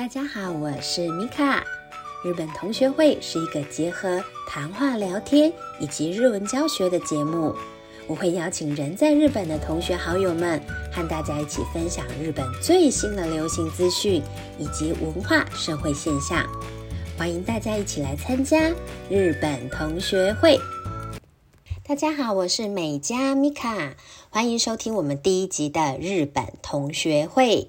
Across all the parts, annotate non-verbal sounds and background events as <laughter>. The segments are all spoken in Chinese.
大家好，我是米卡。日本同学会是一个结合谈话聊天以及日文教学的节目。我会邀请人在日本的同学好友们，和大家一起分享日本最新的流行资讯以及文化社会现象。欢迎大家一起来参加日本同学会。大家好，我是美嘉米卡，欢迎收听我们第一集的日本同学会。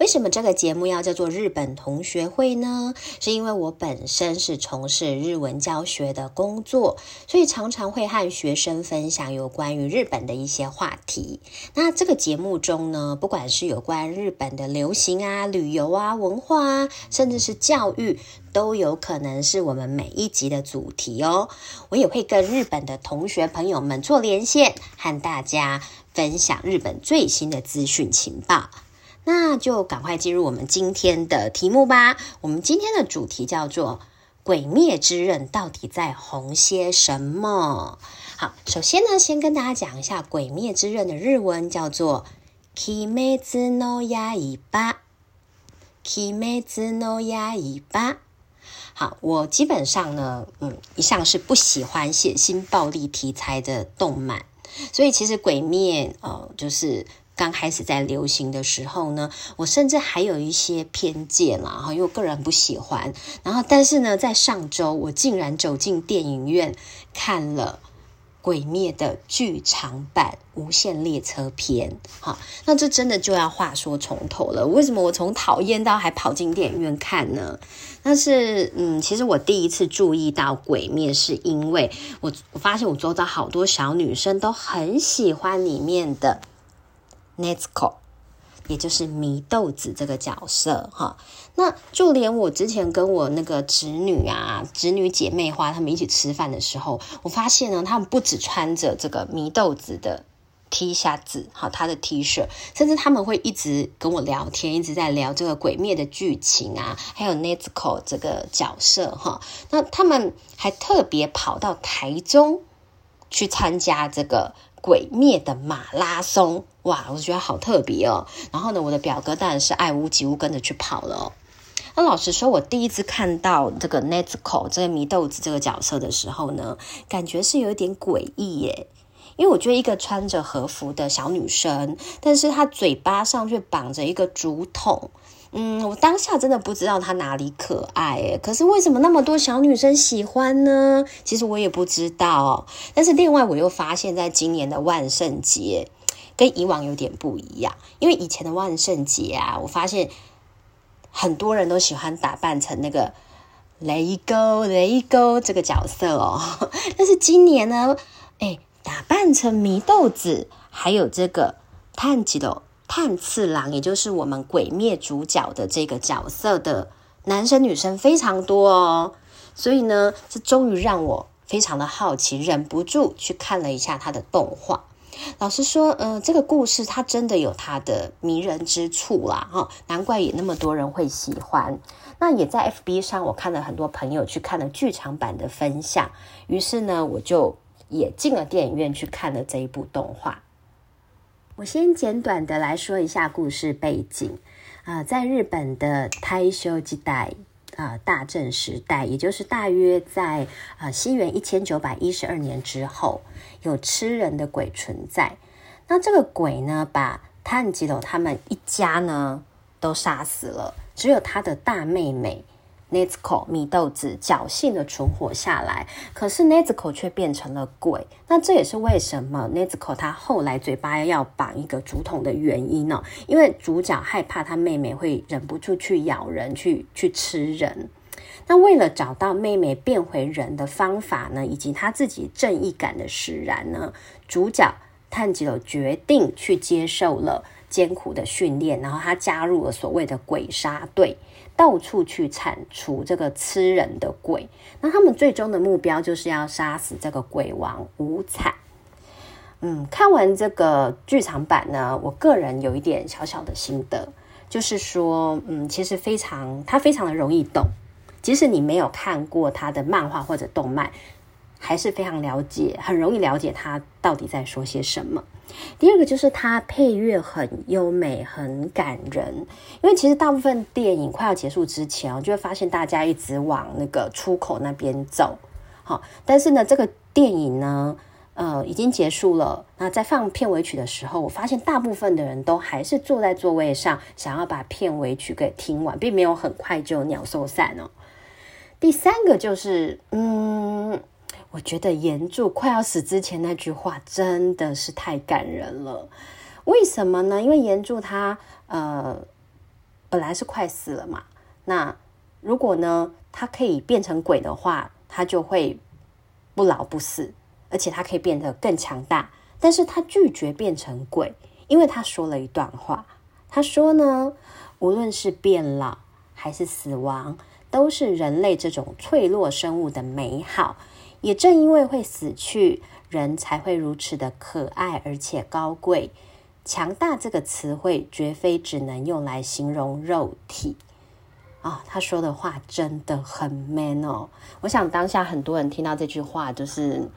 为什么这个节目要叫做日本同学会呢？是因为我本身是从事日文教学的工作，所以常常会和学生分享有关于日本的一些话题。那这个节目中呢，不管是有关日本的流行啊、旅游啊、文化啊，甚至是教育，都有可能是我们每一集的主题哦。我也会跟日本的同学朋友们做连线，和大家分享日本最新的资讯情报。那就赶快进入我们今天的题目吧。我们今天的主题叫做《鬼灭之刃》到底在红些什么？好，首先呢，先跟大家讲一下《鬼灭之刃》的日文叫做 “kimetsu no yaiba”。kimetsu no yaiba。好，我基本上呢，嗯，一向是不喜欢血腥暴力题材的动漫，所以其实《鬼灭》呃，就是。刚开始在流行的时候呢，我甚至还有一些偏见啦，哈，因为我个人不喜欢。然后，但是呢，在上周我竟然走进电影院看了《鬼灭》的剧场版《无限列车篇》。好，那这真的就要话说从头了。为什么我从讨厌到还跑进电影院看呢？但是，嗯，其实我第一次注意到《鬼灭》，是因为我我发现我周遭好多小女生都很喜欢里面的。Netsuko，也就是祢豆子这个角色哈，那就连我之前跟我那个侄女啊、侄女姐妹花他们一起吃饭的时候，我发现呢，他们不止穿着这个祢豆子的 T 恤子，哈，他的 T 恤，甚至他们会一直跟我聊天，一直在聊这个鬼灭的剧情啊，还有 Netsuko 这个角色哈，那他们还特别跑到台中去参加这个。鬼灭的马拉松，哇，我觉得好特别哦。然后呢，我的表哥当然是爱屋及乌跟着去跑了。那老实说，我第一次看到这个 Netsuko 这个迷豆子这个角色的时候呢，感觉是有点诡异耶。因为我觉得一个穿着和服的小女生，但是她嘴巴上却绑着一个竹筒。嗯，我当下真的不知道她哪里可爱耶，可是为什么那么多小女生喜欢呢？其实我也不知道。但是另外我又发现，在今年的万圣节跟以往有点不一样，因为以前的万圣节啊，我发现很多人都喜欢打扮成那个雷勾雷勾这个角色哦。<laughs> 但是今年呢，哎，打扮成祢豆子，还有这个炭治郎。炭次郎，也就是我们鬼灭主角的这个角色的男生女生非常多哦，所以呢，这终于让我非常的好奇，忍不住去看了一下他的动画。老实说，呃，这个故事它真的有它的迷人之处啦，哈，难怪也那么多人会喜欢。那也在 FB 上，我看了很多朋友去看了剧场版的分享，于是呢，我就也进了电影院去看了这一部动画。我先简短的来说一下故事背景啊，在日本的太修时代啊，大正时代，也就是大约在啊西元一千九百一十二年之后，有吃人的鬼存在。那这个鬼呢，把炭吉斗他们一家呢都杀死了，只有他的大妹妹。Nezuko 米豆子侥幸的存活下来，可是 Nezuko 却变成了鬼。那这也是为什么 Nezuko 他后来嘴巴要绑一个竹筒的原因呢？因为主角害怕他妹妹会忍不住去咬人，去去吃人。那为了找到妹妹变回人的方法呢，以及他自己正义感的使然呢，主角炭治郎决定去接受了艰苦的训练，然后他加入了所谓的鬼杀队。到处去铲除这个吃人的鬼，那他们最终的目标就是要杀死这个鬼王无惨。嗯，看完这个剧场版呢，我个人有一点小小的心得，就是说，嗯，其实非常，它非常的容易懂，即使你没有看过他的漫画或者动漫，还是非常了解，很容易了解他到底在说些什么。第二个就是它配乐很优美，很感人。因为其实大部分电影快要结束之前，就会发现大家一直往那个出口那边走。好，但是呢，这个电影呢，呃，已经结束了。那在放片尾曲的时候，我发现大部分的人都还是坐在座位上，想要把片尾曲给听完，并没有很快就鸟兽散哦。第三个就是，嗯。我觉得岩柱快要死之前那句话真的是太感人了。为什么呢？因为岩柱他呃本来是快死了嘛。那如果呢他可以变成鬼的话，他就会不老不死，而且他可以变得更强大。但是他拒绝变成鬼，因为他说了一段话。他说呢，无论是变老还是死亡，都是人类这种脆弱生物的美好。也正因为会死去，人才会如此的可爱而且高贵。强大这个词汇绝非只能用来形容肉体啊！他说的话真的很 man 哦。我想当下很多人听到这句话，就是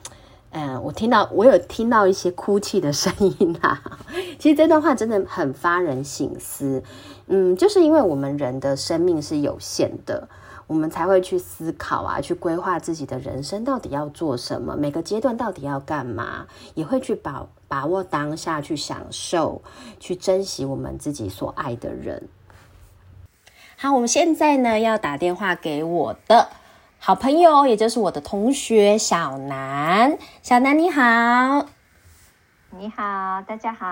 嗯，我听到我有听到一些哭泣的声音啊。<laughs> 其实这段话真的很发人省思。嗯，就是因为我们人的生命是有限的。我们才会去思考啊，去规划自己的人生到底要做什么，每个阶段到底要干嘛，也会去把把握当下，去享受，去珍惜我们自己所爱的人。好，我们现在呢要打电话给我的好朋友，也就是我的同学小南。小南你好。你好，大家好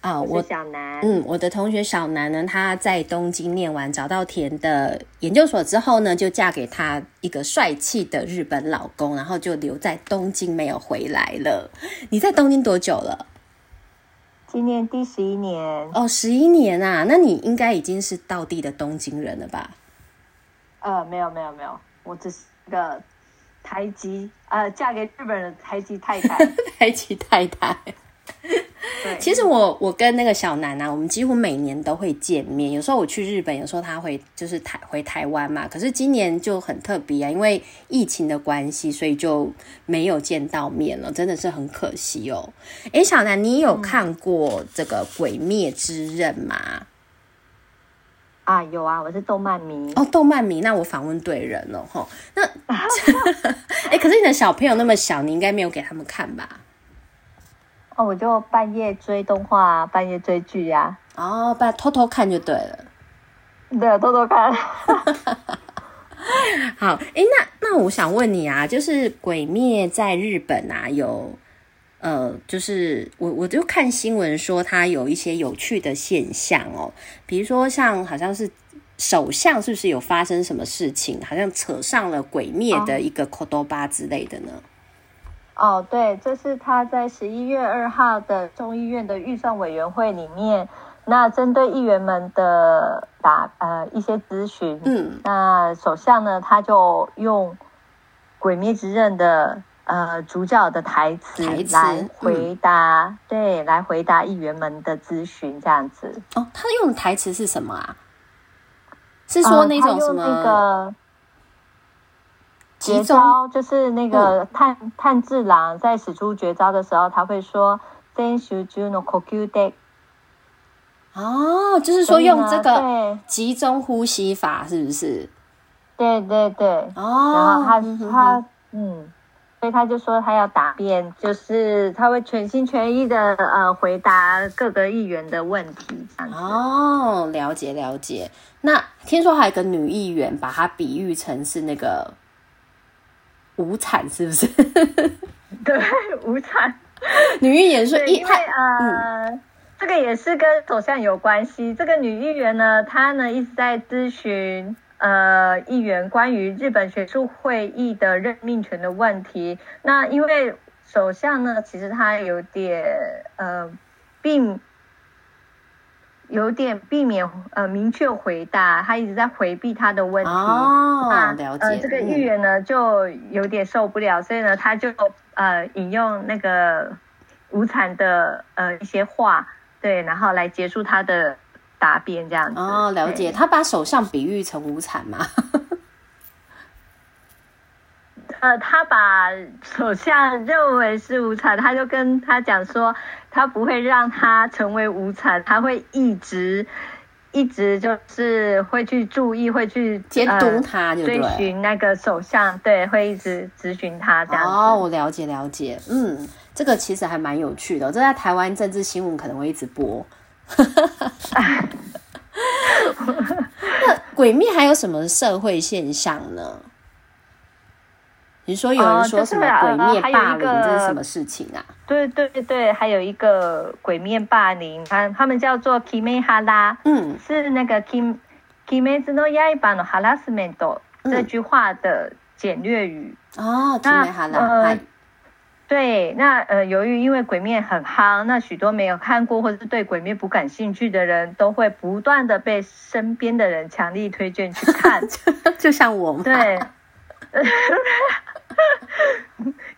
啊！我小南，嗯，我的同学小南呢，她在东京念完找到田的研究所之后呢，就嫁给他一个帅气的日本老公，然后就留在东京没有回来了。你在东京多久了？今年第十一年哦，十一年啊！那你应该已经是到地的东京人了吧？呃，没有没有没有，我只是个。台籍呃，嫁给日本人台籍太太，<laughs> 台籍太太。其实我我跟那个小南啊，我们几乎每年都会见面。有时候我去日本，有时候他会就是台回台湾嘛。可是今年就很特别啊，因为疫情的关系，所以就没有见到面了，真的是很可惜哦。哎，小南，你有看过这个《鬼灭之刃》吗？啊，有啊，我是动漫迷哦，动漫迷，那我访问对人了哈。那 <laughs> 哎，可是你的小朋友那么小，你应该没有给他们看吧？哦，我就半夜追动画，半夜追剧呀。哦，把偷偷看就对了。对，偷偷看。<laughs> 好，哎，那那我想问你啊，就是《鬼灭》在日本啊，有呃，就是我我就看新闻说他有一些有趣的现象哦，比如说像好像是。首相是不是有发生什么事情？好像扯上了鬼灭的一个 o b a 之类的呢？哦，对，这是他在十一月二号的众议院的预算委员会里面，那针对议员们的答呃一些咨询，嗯，那首相呢他就用鬼灭之刃的呃主角的台词来回答，对，来回答议员们的咨询，这样子。哦，他用的台词是什么啊？是说那种什么？绝招就是那个炭炭治郎在使出绝招的时候，他会说 “Thank you, Juno Kokyu Day”。哦，就是说用这个集中呼吸法，是不是？对对对。哦。然后他他嗯。所以他就说他要答辩，就是他会全心全意的呃回答各个议员的问题。哦，了解了解。那听说还有个女议员把她比喻成是那个无产，是不是？<laughs> 对，无产。<laughs> 女议员说，因为呃，这个也是跟走向有关系。这个女议员呢，她呢一直在咨询。呃，议员关于日本学术会议的任命权的问题，那因为首相呢，其实他有点呃，并有点避免呃明确回答，他一直在回避他的问题。哦，了解。呃，这个议员呢就有点受不了，所以呢，他就呃引用那个无产的呃一些话，对，然后来结束他的。答辩这样子哦，了解。他把首相比喻成无产吗？<laughs> 呃，他把首相认为是无产，他就跟他讲说，他不会让他成为无产，他会一直一直就是会去注意，会去监督他，追寻那个首相，对，会一直咨询他这样。哦，我了解了解，嗯，这个其实还蛮有趣的，这在台湾政治新闻可能会一直播。<laughs> 那鬼灭还有什么社会现象呢？你说有人说什么鬼灭霸凌，这是什么事情啊？对对对还有一个鬼灭霸凌，他他们叫做 kime 哈拉，嗯，是那个 kim kime no yaiba no harassment 这句话的简略语哦，kime 哈拉。对，那呃，由于因为鬼面很夯，那许多没有看过或者是对鬼面不感兴趣的人都会不断的被身边的人强力推荐去看，<laughs> 就像我们。对。<laughs>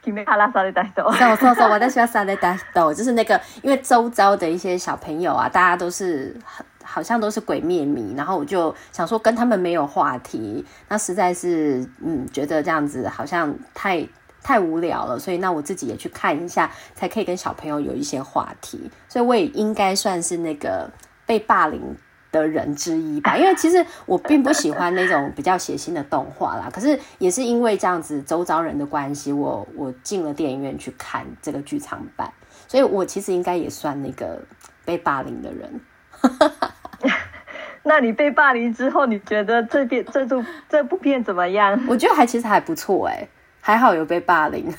鬼面哈拉萨雷达斗，我说说，我在喜欢萨雷达斗，就是那个，因为周遭的一些小朋友啊，大家都是好像都是鬼面迷，然后我就想说跟他们没有话题，那实在是嗯，觉得这样子好像太。太无聊了，所以那我自己也去看一下，才可以跟小朋友有一些话题。所以我也应该算是那个被霸凌的人之一吧。<laughs> 因为其实我并不喜欢那种比较血腥的动画啦。可是也是因为这样子周遭人的关系，我我进了电影院去看这个剧场版。所以我其实应该也算那个被霸凌的人。<laughs> 那你被霸凌之后，你觉得这片这部这部片怎么样？我觉得还其实还不错哎。还好有被霸凌，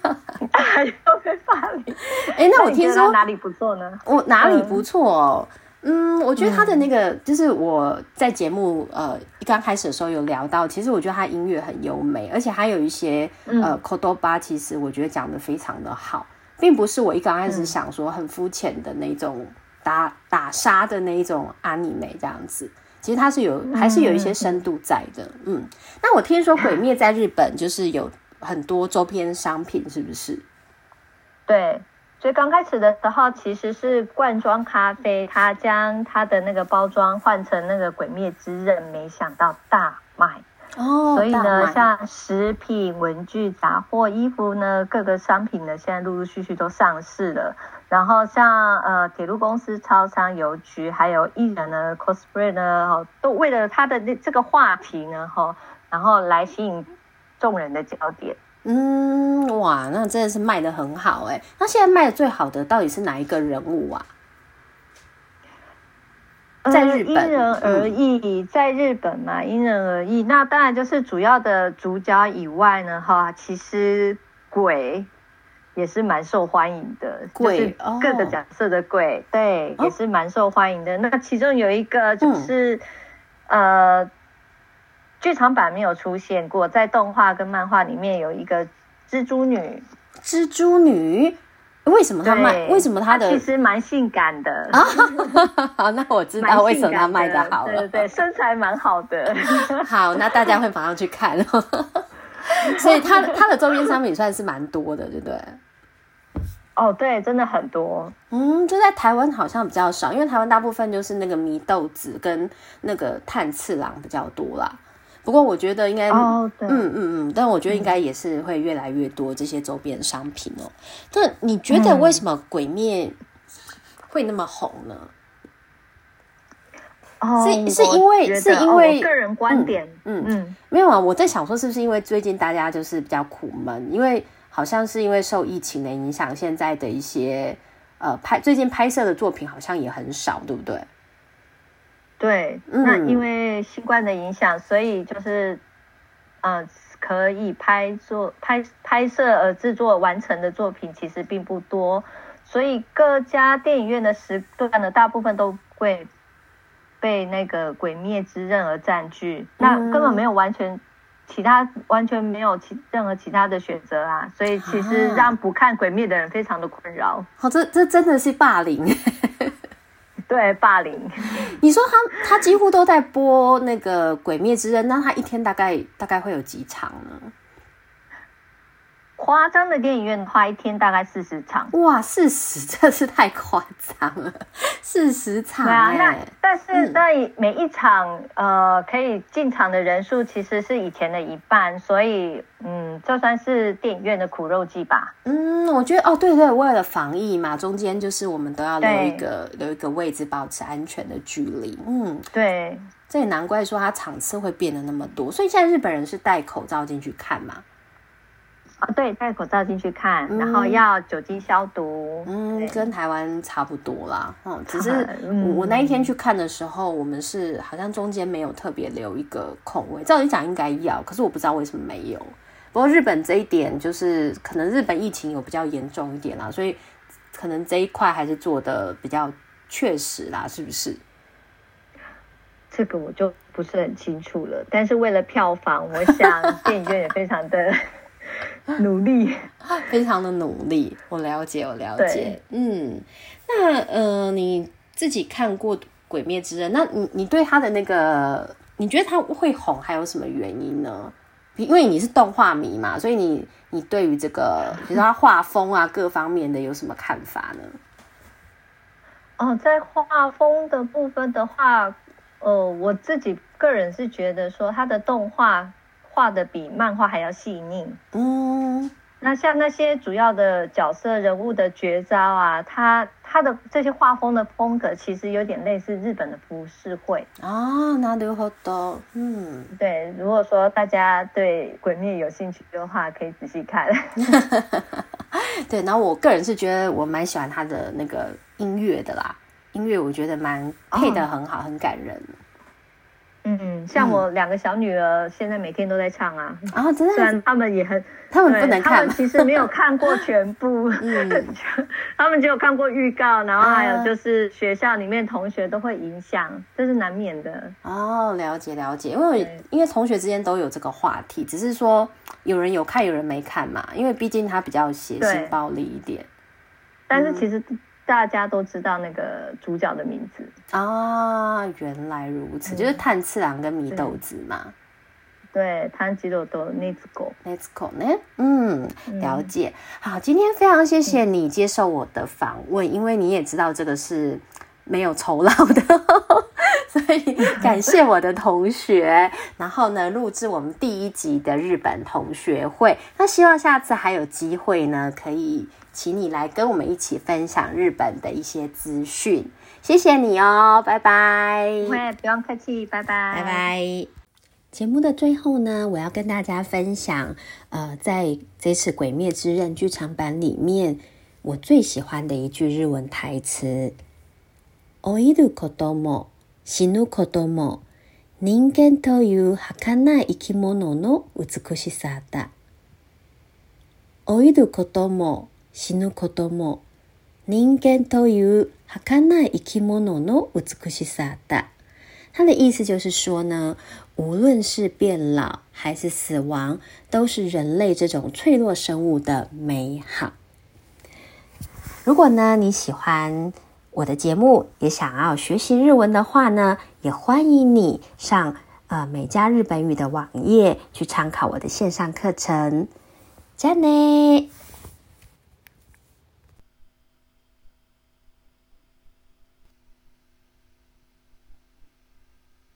<laughs> 还有被霸凌。<laughs> 哎，那我听说哪里不错呢？我哪里不错哦？嗯，我觉得他的那个，就是我在节目呃刚开始的时候有聊到，其实我觉得他音乐很优美，而且还有一些呃 c o d o b a 其实我觉得讲的非常的好，并不是我一刚开始想说很肤浅的那种打打杀的那一种阿尼美这样子。其实它是有还是有一些深度在的。嗯，那我听说《鬼灭》在日本就是有。很多周边商品是不是？对，所以刚开始的时候其实是罐装咖啡，它将它的那个包装换成那个《鬼灭之刃》，没想到大卖哦。所以呢，像食品、文具、杂货、衣服呢，各个商品呢，现在陆陆续续都上市了。然后像呃铁路公司、超商、邮局，还有艺人呢，cosplay 呢，都为了他的这这个话题呢，哈，然后来吸引。众人的焦点，嗯，哇，那真的是卖的很好哎。那现在卖的最好的到底是哪一个人物啊？在日本，因人而异。在日本嘛，因人而异。那当然就是主要的主角以外呢，哈，其实鬼也是蛮受欢迎的。鬼，各个角色的鬼，对，也是蛮受欢迎的。那其中有一个就是，呃。剧场版没有出现过，在动画跟漫画里面有一个蜘蛛女。蜘蛛女为什么她卖？为什么她的其实蛮性感的啊？好，那我知道为什么她卖的好了。对对，身材蛮好的。<laughs> 好，那大家会马上去看。所以她她的周边商品算是蛮多的，对不对？哦，对，真的很多。嗯，就在台湾好像比较少，因为台湾大部分就是那个祢豆子跟那个炭次郎比较多啦。不过我觉得应该，嗯嗯嗯，但我觉得应该也是会越来越多这些周边商品哦。那你觉得为什么鬼灭会那么红呢？是是因为是因为个人观点，嗯嗯，没有啊，我在想说是不是因为最近大家就是比较苦闷，因为好像是因为受疫情的影响，现在的一些呃拍最近拍摄的作品好像也很少，对不对？对，那因为新冠的影响，所以就是，呃，可以拍作拍拍摄而制作完成的作品其实并不多，所以各家电影院的时段呢，大部分都会被那个《鬼灭之刃》而占据，那根本没有完全其他完全没有其任何其他的选择啊，所以其实让不看《鬼灭》的人非常的困扰。好，这这真的是霸凌。对霸凌，你说他他几乎都在播那个《鬼灭之刃》，那他一天大概大概会有几场呢？夸张的电影院的话，一天大概四十场。哇，四十，这是太夸张了，四十场。对啊，那但是在每一场呃可以进场的人数其实是以前的一半，所以嗯。嗯，这算是电影院的苦肉计吧。嗯，我觉得哦，对对，为了防疫嘛，中间就是我们都要留一个留一个位置，保持安全的距离。嗯，对，这也难怪说它场次会变得那么多。所以现在日本人是戴口罩进去看嘛？啊，对，戴口罩进去看，嗯然后要酒精消毒。嗯，跟台湾差不多啦。嗯，只是我那一天去看的时候，我们是好像中间没有特别留一个空位，照理讲应该要，可是我不知道为什么没有。不过日本这一点就是可能日本疫情有比较严重一点啦，所以可能这一块还是做的比较确实啦，是不是？这个我就不是很清楚了。但是为了票房，我想电影院也非常的 <laughs> 努力。<laughs> 非常的努力，我了解，我了解。嗯，那呃，你自己看过《鬼灭之刃》，那你你对他的那个，你觉得他会红，还有什么原因呢？因为你是动画迷嘛，所以你你对于这个，比如说他画风啊各方面的有什么看法呢？<laughs> 哦，在画风的部分的话，呃，我自己个人是觉得说，它的动画画的比漫画还要细腻。嗯那像那些主要的角色人物的绝招啊，它它的这些画风的风格，其实有点类似日本的浮世绘。啊，那るほど，嗯，对，如果说大家对鬼灭有兴趣的话，可以仔细看。<laughs> 对。然后我个人是觉得我蛮喜欢他的那个音乐的啦，音乐我觉得蛮配的很好，很感人 嗯，像我两个小女儿现在每天都在唱啊，啊，真的，虽然他们也很，<laughs> 他们不能看。他们其实没有看过全部，嗯。<laughs> 他们只有看过预告，然后还啊有就是学校里面同学都会影响，这是难免的。哦，了解了解，因为因为同学之间都有这个话题，只是说有人有看，有人没看嘛。因为毕竟它比较血腥暴力一点。但是其实大家都知道那个主角的名字，啊。原来如此，就是炭次郎跟米豆子嘛。对，炭治郎と禰豆子。Let's go 呢？嗯，了解。好，今天非常谢谢你接受我的访问，因为你也知道这个是没有酬劳的，所<laughs> 以感谢我的同学。然后呢，录制我们第一集的日本同学会。那希望下次还有机会呢，可以请你来跟我们一起分享日本的一些资讯。谢谢你哦，拜拜。不会，不用客气，拜拜，拜拜。节目的最后呢，我要跟大家分享，呃，在这次《鬼灭之刃》剧场版里面，我最喜欢的一句日文台词：“老いることも 死ぬことも人間という儚い生き物の美しさだ。老いることも死ぬことも人間という儚い生き物の美しさだ。”他的意思就是说呢，无论是变老还是死亡，都是人类这种脆弱生物的美好。如果呢你喜欢我的节目，也想要学习日文的话呢，也欢迎你上呃美加日本语的网页去参考我的线上课程。じゃあね